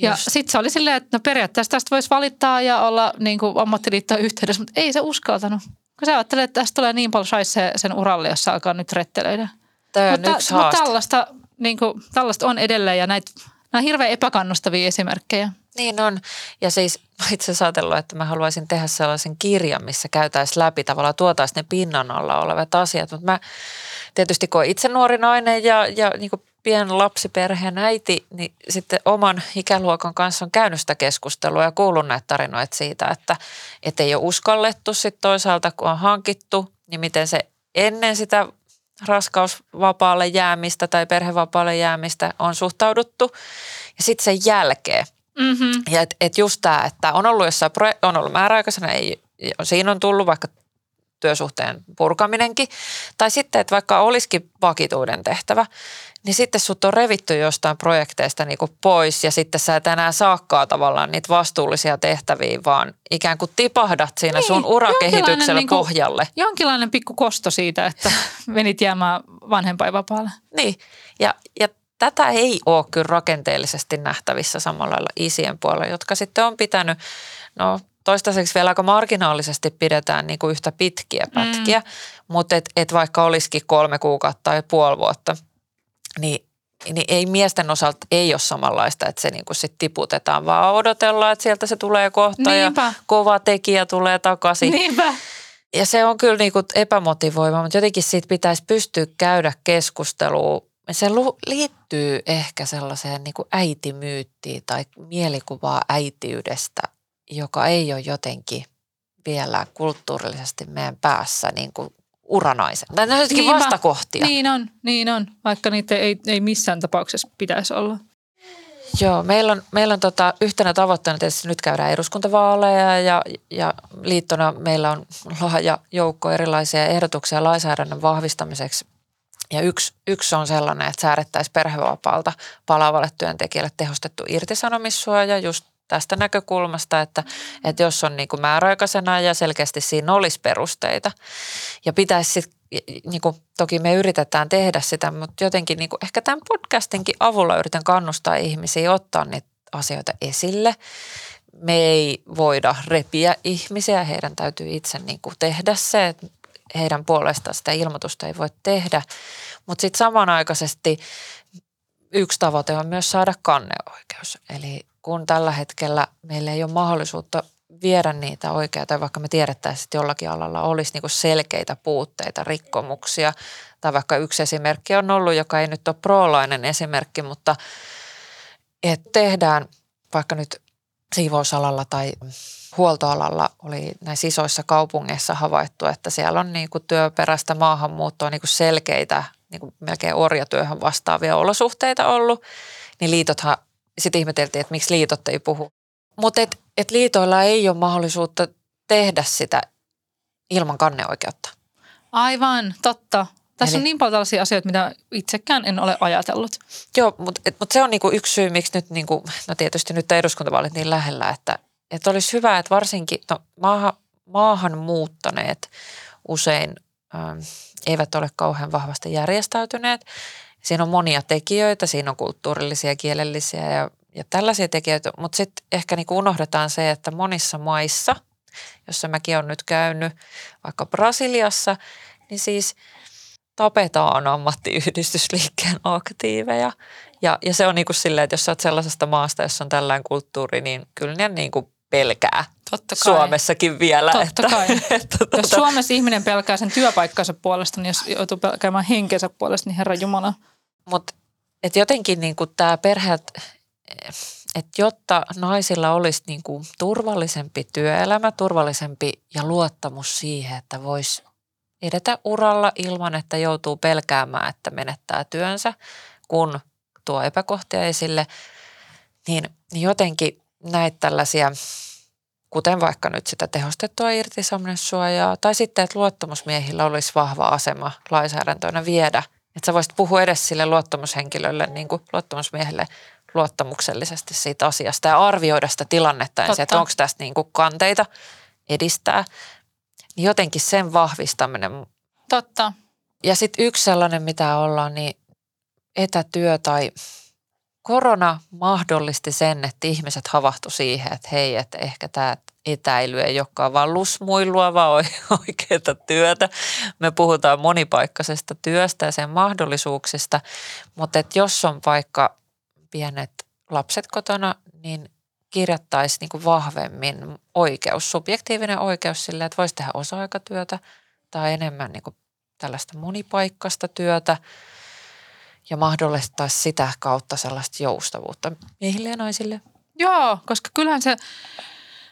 Ja sitten se oli silleen, että no periaatteessa tästä voisi valittaa ja olla niin kuin ammattiliittoon yhteydessä, mutta ei se uskaltanut. Kun sä ajattelet, että tästä tulee niin paljon shaisse sen uralle, jos alkaa nyt rettelöidä. Tämä on mutta, yksi mutta tällaista niin kuin, tällaista on edelleen ja näitä, nämä on hirveän epäkannustavia esimerkkejä. Niin on. Ja siis itse asiassa ajatellut, että mä haluaisin tehdä sellaisen kirjan, missä käytäisiin läpi tavallaan tuotaisiin ne pinnan alla olevat asiat. Mutta mä tietysti kun itse nuori nainen ja, ja niin kuin pien lapsiperheen äiti, niin sitten oman ikäluokan kanssa on käynyt sitä keskustelua ja kuullut näitä tarinoita siitä, että, että ei ole uskallettu sitten toisaalta, kun on hankittu, niin miten se ennen sitä raskausvapaalle jäämistä tai perhevapaalle jäämistä on suhtauduttu. Ja sitten sen jälkeen. Mm-hmm. Ja et, et just tämä, että on ollut jossain, on ollut määräaikaisena, ei, siinä on tullut vaikka työsuhteen purkaminenkin. Tai sitten, että vaikka olisikin vakituuden tehtävä, niin sitten sut on revitty jostain projekteista niin kuin pois ja sitten sä et enää saakkaa tavallaan niitä vastuullisia tehtäviä, vaan ikään kuin tipahdat siinä niin, sun urakehityksellä niin kuin, pohjalle. Jonkinlainen pikku kosto siitä, että [LAUGHS] menit jäämään vanhempainvapaalle. Niin, ja, ja tätä ei ole kyllä rakenteellisesti nähtävissä samalla lailla isien puolella, jotka sitten on pitänyt, no toistaiseksi vielä aika marginaalisesti pidetään niin kuin yhtä pitkiä pätkiä, mm. mutta et, et vaikka olisikin kolme kuukautta tai puoli vuotta – niin, niin ei miesten osalta ei ole samanlaista, että se niin kuin sit tiputetaan, vaan odotellaan, että sieltä se tulee kohta Niinpä. ja kova tekijä tulee takaisin. Niinpä. Ja se on kyllä niin kuin epämotivoiva, mutta jotenkin siitä pitäisi pystyä käydä keskustelua. Se liittyy ehkä sellaiseen niin kuin äitimyyttiin tai mielikuvaa äitiydestä, joka ei ole jotenkin vielä kulttuurillisesti meidän päässä niin kuin uranaisen. Nämä on jotenkin vastakohtia. Niin on, niin on, vaikka niitä ei, ei missään tapauksessa pitäisi olla. Joo, meillä on, meillä on tota, yhtenä tavoitteena tietysti nyt käydään eduskuntavaaleja ja, ja liittona meillä on laaja joukko erilaisia ehdotuksia lainsäädännön vahvistamiseksi. Ja yksi, yksi on sellainen, että säädettäisiin perhevapaalta palaavalle työntekijälle tehostettu irtisanomissuoja just tästä näkökulmasta, että, että jos on niin kuin määräaikaisena ja selkeästi siinä olisi perusteita ja pitäisi sitten niin kuin, toki me yritetään tehdä sitä, mutta jotenkin niin kuin, ehkä tämän podcastinkin avulla yritän kannustaa ihmisiä ottaa niitä asioita esille. Me ei voida repiä ihmisiä, heidän täytyy itse niin kuin, tehdä se, että heidän puolestaan sitä ilmoitusta ei voi tehdä. Mutta sitten samanaikaisesti yksi tavoite on myös saada kanneoikeus. Eli kun tällä hetkellä meillä ei ole mahdollisuutta viedä niitä oikeita, vaikka me tiedettäisiin, että jollakin alalla olisi niin selkeitä puutteita, rikkomuksia. Tai vaikka yksi esimerkki on ollut, joka ei nyt ole proolainen esimerkki, mutta että tehdään vaikka nyt siivousalalla tai huoltoalalla oli näissä isoissa kaupungeissa havaittu, että siellä on niin kuin työperäistä maahanmuuttoa niin kuin selkeitä, niin kuin melkein orjatyöhön vastaavia olosuhteita ollut, niin liitothan sitten ihmeteltiin, että miksi liitot ei puhu. Mutta et, et liitoilla ei ole mahdollisuutta tehdä sitä ilman kanneoikeutta. Aivan, totta. Tässä Eli- on niin paljon tällaisia asioita, mitä itsekään en ole ajatellut. Joo, mutta mut se on niinku yksi syy, miksi nyt, niinku, no tietysti nyt eduskuntavaalit niin lähellä, että, että olisi hyvä, että varsinkin no, maahan, maahan muuttaneet usein ähm, eivät ole kauhean vahvasti järjestäytyneet. Siinä on monia tekijöitä, siinä on kulttuurillisia, kielellisiä ja, ja tällaisia tekijöitä, mutta sitten ehkä niinku unohdetaan se, että monissa maissa, jossa mäkin olen nyt käynyt, vaikka Brasiliassa, niin siis tapetaan ammattiyhdistysliikkeen aktiiveja. Ja, ja se on niin kuin silleen, että jos sä oot sellaisesta maasta, jossa on tällainen kulttuuri, niin kyllä ne niin kuin pelkää Totta kai. Suomessakin vielä. Totta että, kai. [LAUGHS] Että, Jos tuota, Suomessa ihminen pelkää sen työpaikkansa puolesta, niin jos joutuu pelkäämään henkensä puolesta, niin Herra Jumala. Mutta jotenkin niin kuin tämä perhe, että jotta naisilla olisi niin kuin turvallisempi työelämä, turvallisempi ja luottamus siihen, että voisi edetä uralla ilman, että joutuu pelkäämään, että menettää työnsä, kun tuo epäkohtia esille, niin jotenkin näitä tällaisia, kuten vaikka nyt sitä tehostettua irtisanomissuojaa, tai sitten, että luottamusmiehillä olisi vahva asema lainsäädäntöönä viedä, että sä voisit puhua edes sille luottamushenkilölle, niin kuin luottamusmiehelle luottamuksellisesti siitä asiasta ja arvioida sitä tilannetta ensin, että onko tästä niin kuin kanteita edistää. Niin jotenkin sen vahvistaminen Totta. ja sitten yksi sellainen, mitä ollaan, niin etätyö tai korona mahdollisti sen, että ihmiset havahtu siihen, että hei, että ehkä tämä etäily ei olekaan vaan lusmuilua, vaan [LAUGHS] oikeaa työtä. Me puhutaan monipaikkaisesta työstä ja sen mahdollisuuksista, mutta että jos on vaikka pienet lapset kotona, niin kirjattaisiin niin kuin vahvemmin oikeus, subjektiivinen oikeus sille, että voisi tehdä osa-aikatyötä tai enemmän niin kuin tällaista monipaikkaista työtä ja mahdollistaisi sitä kautta sellaista joustavuutta miehille ja naisille. Joo, koska kyllähän se,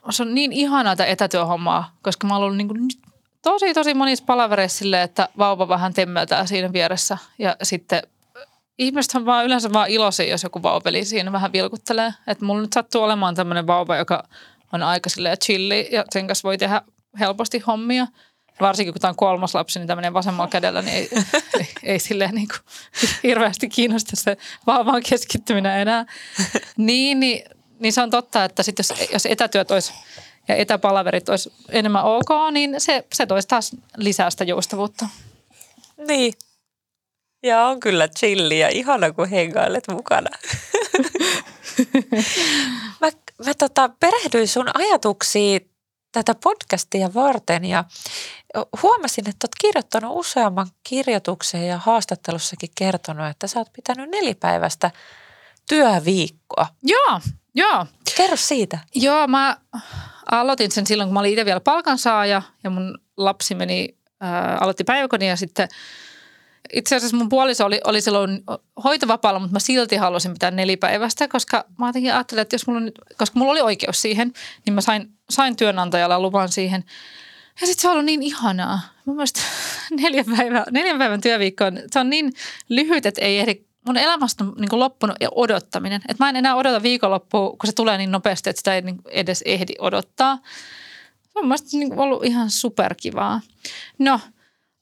se on niin ihanaa tätä etätyöhommaa, koska mä oon niin kuin tosi tosi monissa palavereissa silleen, että vauva vähän temmeltää siinä vieressä ja sitten ihmiset on vaan yleensä vaan iloisia, jos joku vauveli siinä vähän vilkuttelee. Että mulla nyt sattuu olemaan tämmöinen vauva, joka on aika silleen chilli ja sen kanssa voi tehdä helposti hommia. Varsinkin kun tämä on kolmas lapsi, niin tämmöinen vasemmalla kädellä, niin ei, ei, ei silleen niin kuin hirveästi kiinnosta se vauvan keskittyminen enää. Niin, niin, niin se on totta, että sit jos, jos etätyöt olisi ja etäpalaverit olisi enemmän ok, niin se, se toisi taas lisää sitä joustavuutta. Niin. Ja on kyllä chilli ja ihana, kun hengailet mukana. [LAUGHS] mä mä tota, perehdyin sun ajatuksiin tätä podcastia varten ja huomasin, että olet kirjoittanut useamman kirjoituksen ja haastattelussakin kertonut, että sä oot pitänyt nelipäiväistä työviikkoa. Joo, joo. Kerro siitä. Joo, mä aloitin sen silloin, kun mä olin itse vielä palkansaaja ja mun lapsi meni, ää, aloitti päiväkodin ja sitten itse asiassa mun puoliso oli, oli silloin hoitovapaalla, mutta mä silti halusin pitää nelipäivästä, koska mä jotenkin ajattelin, että jos mulla nyt, koska mulla oli oikeus siihen, niin mä sain, sain työnantajalla luvan siihen. Ja sitten se on ollut niin ihanaa. Mun mielestä [LAUGHS] neljän päivän, neljän päivän työviikko on, se on niin lyhyt, että ei ehdi mun elämästä on niin loppunut odottaminen. Että mä en enää odota viikonloppua, kun se tulee niin nopeasti, että sitä ei niin edes ehdi odottaa. Se on niin ollut ihan superkivaa. No,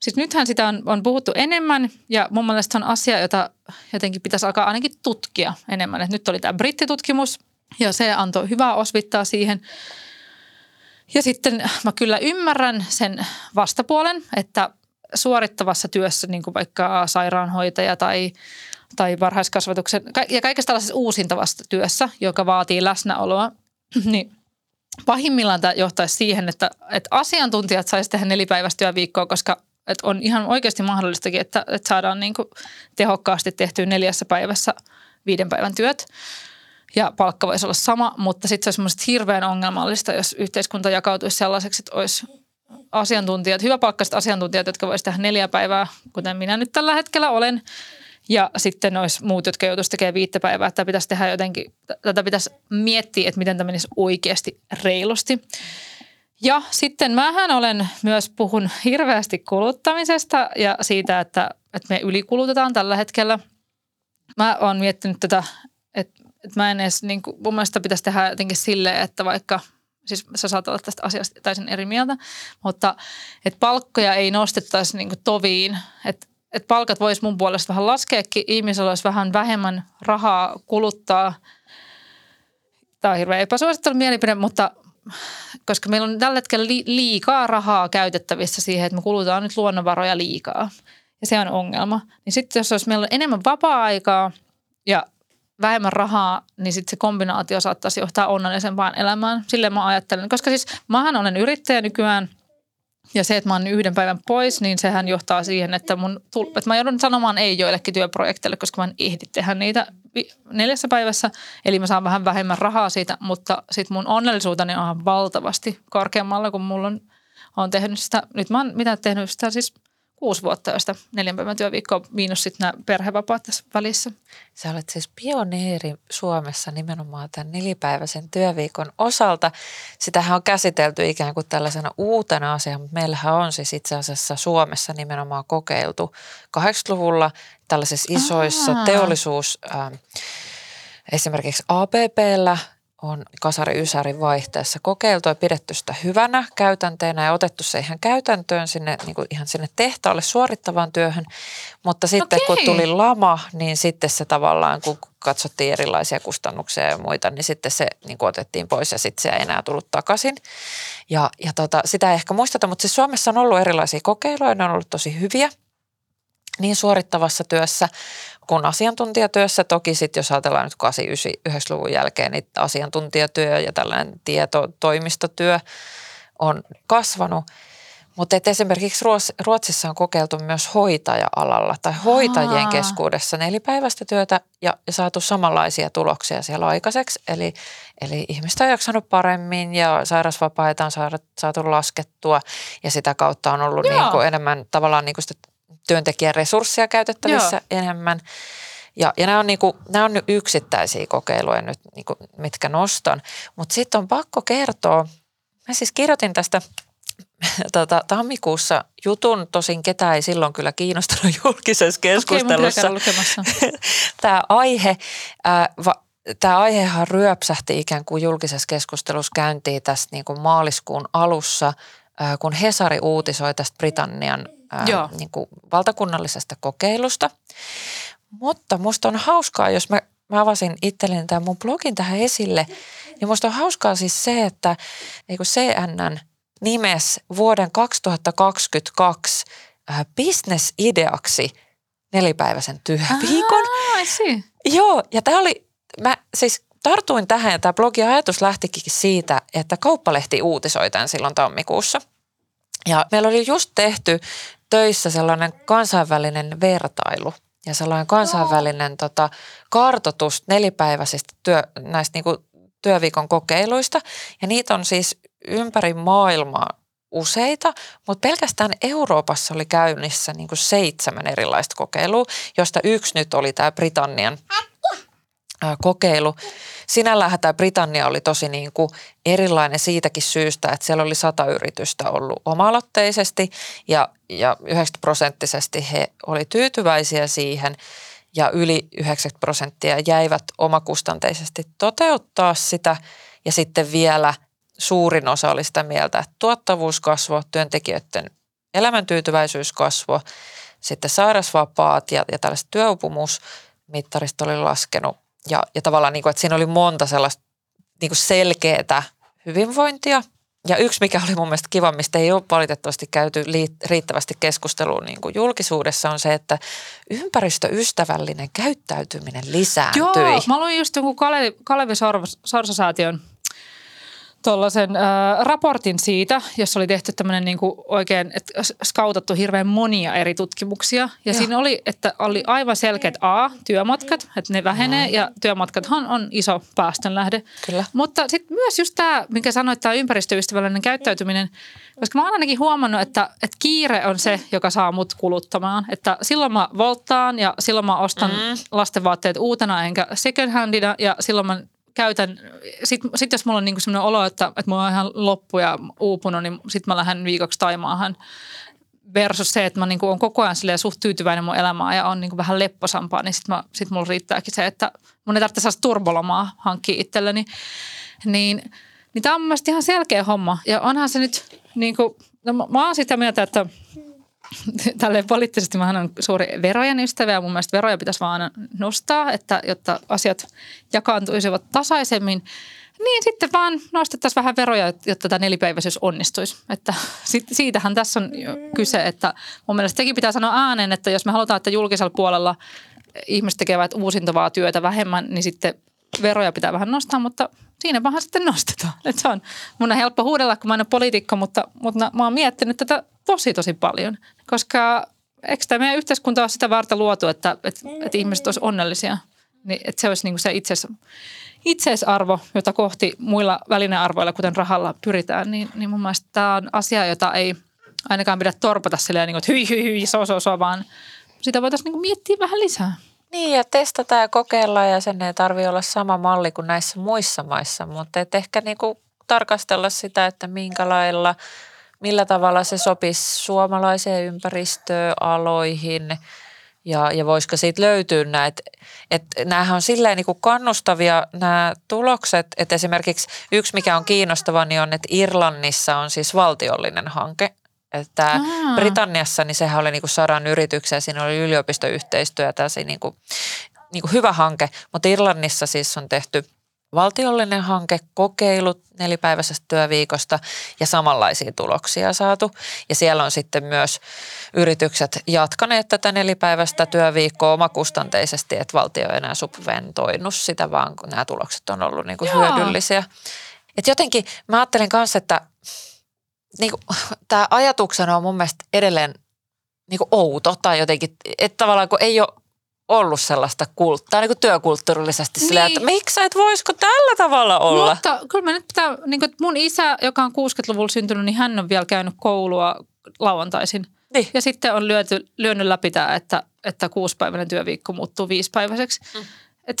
siis nythän sitä on, on puhuttu enemmän ja mun mielestä on asia, jota jotenkin pitäisi alkaa ainakin tutkia enemmän. Et nyt oli tämä brittitutkimus ja se antoi hyvää osvittaa siihen. Ja sitten mä kyllä ymmärrän sen vastapuolen, että suorittavassa työssä, niin kuin vaikka sairaanhoitaja tai tai varhaiskasvatuksen ja kaikesta tällaisessa uusintavassa työssä, joka vaatii läsnäoloa, [CLEARS THROAT] niin pahimmillaan tämä johtaisi siihen, että, että asiantuntijat saisi tehdä nelipäiväistä työviikkoa, koska että on ihan oikeasti mahdollistakin, että, että saadaan niin kuin tehokkaasti tehtyä neljässä päivässä viiden päivän työt. Ja palkka voisi olla sama, mutta sitten se olisi hirveän ongelmallista, jos yhteiskunta jakautuisi sellaiseksi, että olisi asiantuntijat, hyväpalkkaiset asiantuntijat, jotka voisivat tehdä neljä päivää, kuten minä nyt tällä hetkellä olen – ja sitten olisi muut, jotka joutuisivat tekemään viittä päivää, että pitäisi tehdä jotenkin, tätä pitäisi miettiä, että miten tämä menisi oikeasti reilusti. Ja sitten mähän olen myös puhun hirveästi kuluttamisesta ja siitä, että, että me ylikulutetaan tällä hetkellä. Mä oon miettinyt tätä, että, että mä en edes, niin kuin, mun mielestä pitäisi tehdä jotenkin silleen, että vaikka siis sä saat olla tästä asiasta täysin eri mieltä, mutta että palkkoja ei nostettaisi niin toviin, että että palkat voisi mun puolesta vähän laskeekin, ihmisellä olisi vähän vähemmän rahaa kuluttaa. Tämä on hirveän epäsuosittelu mielipide, mutta koska meillä on tällä hetkellä liikaa rahaa käytettävissä siihen, että me kulutaan nyt luonnonvaroja liikaa. Ja se on ongelma. Niin sitten jos olisi meillä on enemmän vapaa-aikaa ja vähemmän rahaa, niin sitten se kombinaatio saattaisi johtaa onnellisempaan elämään. Sille mä ajattelen. Koska siis mähän olen yrittäjä nykyään ja se, että mä oon yhden päivän pois, niin sehän johtaa siihen, että, mun, että mä joudun sanomaan ei joillekin työprojekteille, koska mä en ehdi tehdä niitä neljässä päivässä. Eli mä saan vähän vähemmän rahaa siitä, mutta sitten mun onnellisuuteni on valtavasti korkeammalla, kun mulla on, on tehnyt sitä, nyt mä oon mitä tehnyt sitä siis – kuusi vuotta, josta neljän päivän työviikkoa miinus sitten nämä perhevapaat tässä välissä. Sä olet siis pioneeri Suomessa nimenomaan tämän nelipäiväisen työviikon osalta. Sitähän on käsitelty ikään kuin tällaisena uutena asiana, mutta meillähän on siis itse asiassa Suomessa nimenomaan kokeiltu 80-luvulla tällaisissa isoissa Aha. teollisuus, äh, esimerkiksi APPllä – on kasari ysärin vaihteessa kokeiltu ja pidetty sitä hyvänä käytänteenä ja otettu se ihan käytäntöön sinne, niin kuin ihan sinne tehtaalle suorittavaan työhön. Mutta sitten Okei. kun tuli lama, niin sitten se tavallaan, kun katsottiin erilaisia kustannuksia ja muita, niin sitten se niin kuin otettiin pois ja sitten se ei enää tullut takaisin. Ja, ja tota, sitä ei ehkä muisteta, mutta siis Suomessa on ollut erilaisia kokeiluja, ne on ollut tosi hyviä niin suorittavassa työssä kuin asiantuntijatyössä. Toki sitten jos ajatellaan nyt 89-luvun jälkeen, niin asiantuntijatyö ja tällainen tietotoimistotyö on kasvanut. Mutta esimerkiksi Ruotsissa on kokeiltu myös hoitaja-alalla tai hoitajien keskuudessa nelipäiväistä työtä ja, ja saatu samanlaisia tuloksia siellä aikaiseksi. Eli, eli ihmistä on jaksanut paremmin ja sairausvapaita on saatu laskettua ja sitä kautta on ollut niin kuin enemmän tavallaan niin kuin sitä työntekijän resursseja käytettävissä Joo. enemmän. Ja, ja nämä, on niinku, nämä on nyt yksittäisiä kokeiluja nyt, niinku, mitkä nostan. Mutta sitten on pakko kertoa, mä siis kirjoitin tästä [LAUGHS] tota, tammikuussa jutun, tosin ketään ei silloin kyllä kiinnostanut [LAUGHS] julkisessa keskustelussa. Okay, [LAUGHS] Tämä aihe, ää, va, Tämä aihehan ryöpsähti ikään kuin julkisessa keskustelussa käyntiin tässä niin kuin maaliskuun alussa, kun Hesari uutisoi tästä Britannian ää, niin kuin valtakunnallisesta kokeilusta. Mutta musta on hauskaa, jos mä, mä avasin itselleni tämän mun blogin tähän esille, niin musta on hauskaa siis se, että niin kuin CNN nimes vuoden 2022 ää, bisnesideaksi nelipäiväisen työviikon. Ah, Joo, ja tämä oli, mä siis tartuin tähän ja tämä blogin ajatus lähtikin siitä, että Kauppalehti uutisoi tämän silloin tammikuussa. Ja meillä oli just tehty töissä sellainen kansainvälinen vertailu ja sellainen kansainvälinen oh. tota, kartoitus nelipäiväisistä työ, näistä niinku työviikon kokeiluista. Ja niitä on siis ympäri maailmaa useita, mutta pelkästään Euroopassa oli käynnissä niin kuin seitsemän erilaista kokeilua, josta yksi nyt oli tämä Britannian kokeilu. Sinällään tämä Britannia oli tosi niin kuin erilainen siitäkin syystä, että siellä oli sata yritystä ollut omaloitteisesti ja, ja 90 prosenttisesti he oli tyytyväisiä siihen ja yli 90 prosenttia jäivät omakustanteisesti toteuttaa sitä ja sitten vielä suurin osa oli sitä mieltä, että tuottavuus kasvoi, työntekijöiden elämäntyytyväisyys kasvoi, sitten sairausvapaat ja, ja tällaiset työupumusmittarista oli laskenut ja, ja tavallaan, niin kuin, että siinä oli monta sellaista niin kuin selkeää hyvinvointia. Ja yksi, mikä oli mun mielestä kiva, mistä ei ole valitettavasti käyty riittävästi keskustelua niin kuin julkisuudessa, on se, että ympäristöystävällinen käyttäytyminen lisääntyi. Joo, mä luin just jonkun Kalevi, Kalevi Sorsa-säätiön tuollaisen äh, raportin siitä, jossa oli tehty tämmöinen niin kuin oikein, että skautattu hirveän monia eri tutkimuksia. Ja Joo. siinä oli, että oli aivan selkeät A, työmatkat, että ne vähenee mm. ja työmatkathan on iso päästönlähde. Kyllä. Mutta sitten myös just tämä, minkä sanoit, tämä ympäristöystävällinen käyttäytyminen, koska mä oon ainakin huomannut, että, että kiire on se, joka saa mut kuluttamaan. Että silloin mä volttaan ja silloin mä ostan mm. lastenvaatteet uutena enkä second handina ja silloin mä käytän, sitten sit jos mulla on niinku sellainen olo, että, että mulla on ihan loppu ja uupunut, niin sitten mä lähden viikoksi Taimaahan versus se, että mä niinku on koko ajan suht tyytyväinen mun elämään ja on niinku vähän lepposampaa, niin sitten sit mulla riittääkin se, että mun ei tarvitse saada turbolomaa hankkia itselleni. Niin, niin tämä on mun ihan selkeä homma ja onhan se nyt, niinku, no mä oon sitä mieltä, että [LAUGHS] tälle poliittisesti mä on suuri verojen ystävä ja mun mielestä veroja pitäisi vaan nostaa, että, jotta asiat jakaantuisivat tasaisemmin. Niin sitten vaan nostettaisiin vähän veroja, jotta tämä nelipäiväisyys onnistuisi. Että [LAUGHS] siitähän tässä on kyse, että mun mielestä sekin pitää sanoa ääneen, että jos me halutaan, että julkisella puolella ihmiset tekevät uusintavaa työtä vähemmän, niin sitten veroja pitää vähän nostaa, mutta siinä vähän sitten nostetaan. Et se on mun on helppo huudella, kun mä en ole poliitikko, mutta, mutta mä oon miettinyt tätä tosi tosi paljon, koska eikö tämä meidän yhteiskunta ole sitä varten luotu, että, että, että ihmiset olisivat onnellisia, niin että se olisi niin kuin se itses, itseisarvo, jota kohti muilla välinearvoilla, kuten rahalla pyritään, niin, niin mun mielestä tämä on asia, jota ei ainakaan pidä torpata silleen, niin kuin, että hyi, hyi, hyi, so, so, so, vaan sitä voitaisiin niin miettiä vähän lisää. Niin ja testata ja kokeilla ja sen ei tarvitse olla sama malli kuin näissä muissa maissa, mutta et ehkä niin kuin tarkastella sitä, että minkä lailla, millä tavalla se sopisi suomalaiseen ympäristöön, aloihin ja, ja voisiko siitä löytyä näitä, että näähän on silleen niin kuin kannustavia nämä tulokset, että esimerkiksi yksi mikä on kiinnostava niin on, että Irlannissa on siis valtiollinen hanke että Aa. Britanniassa niin sehän oli niinku sadan yrityksiä, siinä oli yliopistoyhteistyö, tässä niinku, niinku hyvä hanke, mutta Irlannissa siis on tehty valtiollinen hanke, kokeilut nelipäiväisestä työviikosta ja samanlaisia tuloksia saatu. Ja siellä on sitten myös yritykset jatkaneet tätä nelipäiväistä työviikkoa omakustanteisesti, että valtio ei enää subventoinut sitä, vaan kun nämä tulokset on ollut niin kuin hyödyllisiä. Et jotenkin mä ajattelin kanssa, että niin kuin, tämä ajatuksena on mun mielestä edelleen niin kuin outo tai jotenkin, että tavallaan kun ei ole ollut sellaista kulttaa, niin kuin työkulttuurillisesti niin. silleen, että miksi sä et voisiko tällä tavalla olla? Mutta kyllä mä nyt pitää, niin kuin mun isä, joka on 60-luvulla syntynyt, niin hän on vielä käynyt koulua lauantaisin. Niin. Ja sitten on lyöty, lyönyt läpi tämä, että, että kuusipäiväinen työviikko muuttuu viisipäiväiseksi. Mm.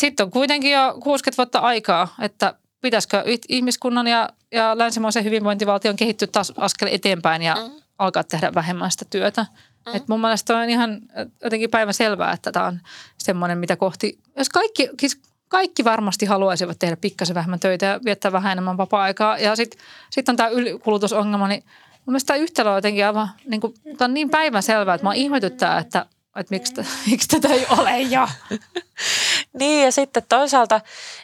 Sitten on kuitenkin jo 60 vuotta aikaa, että pitäisikö ihmiskunnan ja, ja länsimaisen hyvinvointivaltion kehittyä taas askel eteenpäin ja mm. alkaa tehdä vähemmän sitä työtä. Mm. Et mun mielestä on ihan jotenkin päivän selvää, että tämä on semmoinen, mitä kohti, jos kaikki, siis kaikki varmasti haluaisivat tehdä pikkasen vähemmän töitä ja viettää vähän enemmän vapaa-aikaa. Ja sitten sit on tämä ylikulutusongelma, niin mun mielestä tämä yhtälö on jotenkin aivan, niin kuin, tämä on niin päivän selvää, että mä ihmetyttää, että, että miksi, [LAUGHS] miksi tätä ei ole jo. [LAUGHS] niin ja sitten toisaalta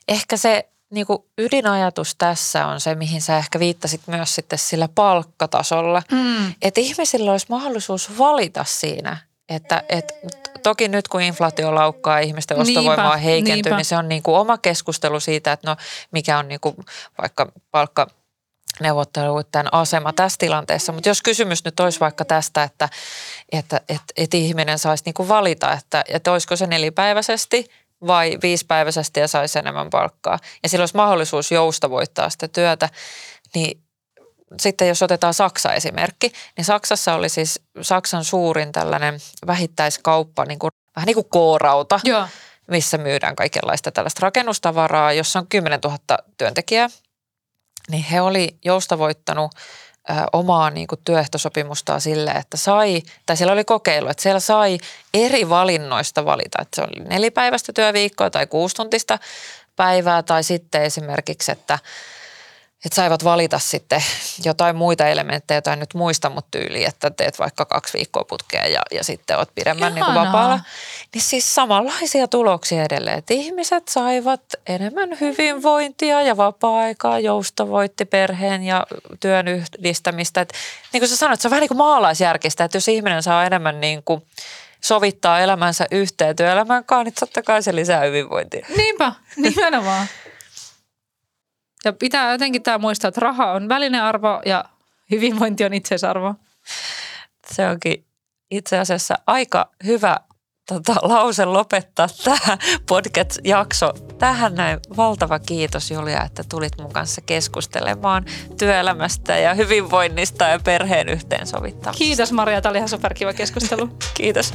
ehkä se niin kuin ydinajatus tässä on se, mihin sä ehkä viittasit myös sitten sillä palkkatasolla. Mm. Että ihmisillä olisi mahdollisuus valita siinä, että et, toki nyt kun inflaatio laukkaa ihmisten ostovoimaa niinpä, heikentyy, niinpä. niin se on niin kuin oma keskustelu siitä, että no mikä on niin kuin vaikka palkka neuvotteluiden asema tässä tilanteessa. Mutta jos kysymys nyt olisi vaikka tästä, että, että, että, että ihminen saisi niin kuin valita, että, että olisiko se nelipäiväisesti – vai viisipäiväisesti ja saisi enemmän palkkaa. Ja sillä olisi mahdollisuus joustavoittaa sitä työtä, niin sitten jos otetaan Saksa esimerkki, niin Saksassa oli siis Saksan suurin tällainen vähittäiskauppa, niin kuin, vähän niin kuin koorauta, Joo. missä myydään kaikenlaista tällaista rakennustavaraa, jossa on 10 000 työntekijää. Niin he oli joustavoittanut omaa niin kuin työehtosopimustaan sille, että sai, tai siellä oli kokeilu, että siellä sai eri valinnoista valita, että se oli nelipäiväistä työviikkoa tai kuustuntista päivää tai sitten esimerkiksi, että että saivat valita sitten jotain muita elementtejä, jotain nyt muista, mutta tyyli, että teet vaikka kaksi viikkoa putkea ja, ja sitten oot pidemmän niin kuin vapaalla. Niin siis samanlaisia tuloksia edelleen, että ihmiset saivat enemmän hyvinvointia ja vapaa-aikaa, joustavoitti perheen ja työn yhdistämistä. Et, niin kuin sä sanoit, se on vähän niin kuin maalaisjärkistä, että jos ihminen saa enemmän niin kuin sovittaa elämänsä yhteen työelämään kanssa, niin totta kai se lisää hyvinvointia. Niinpä, nimenomaan. Ja pitää jotenkin tämä muistaa, että raha on välinearvo ja hyvinvointi on itseisarvo. Se onkin itse asiassa aika hyvä tota, lause lopettaa tämä podcast-jakso. Tähän näin valtava kiitos Julia, että tulit mun kanssa keskustelemaan työelämästä ja hyvinvoinnista ja perheen yhteensovittamisesta. Kiitos Maria, tämä oli ihan superkiva keskustelu. kiitos.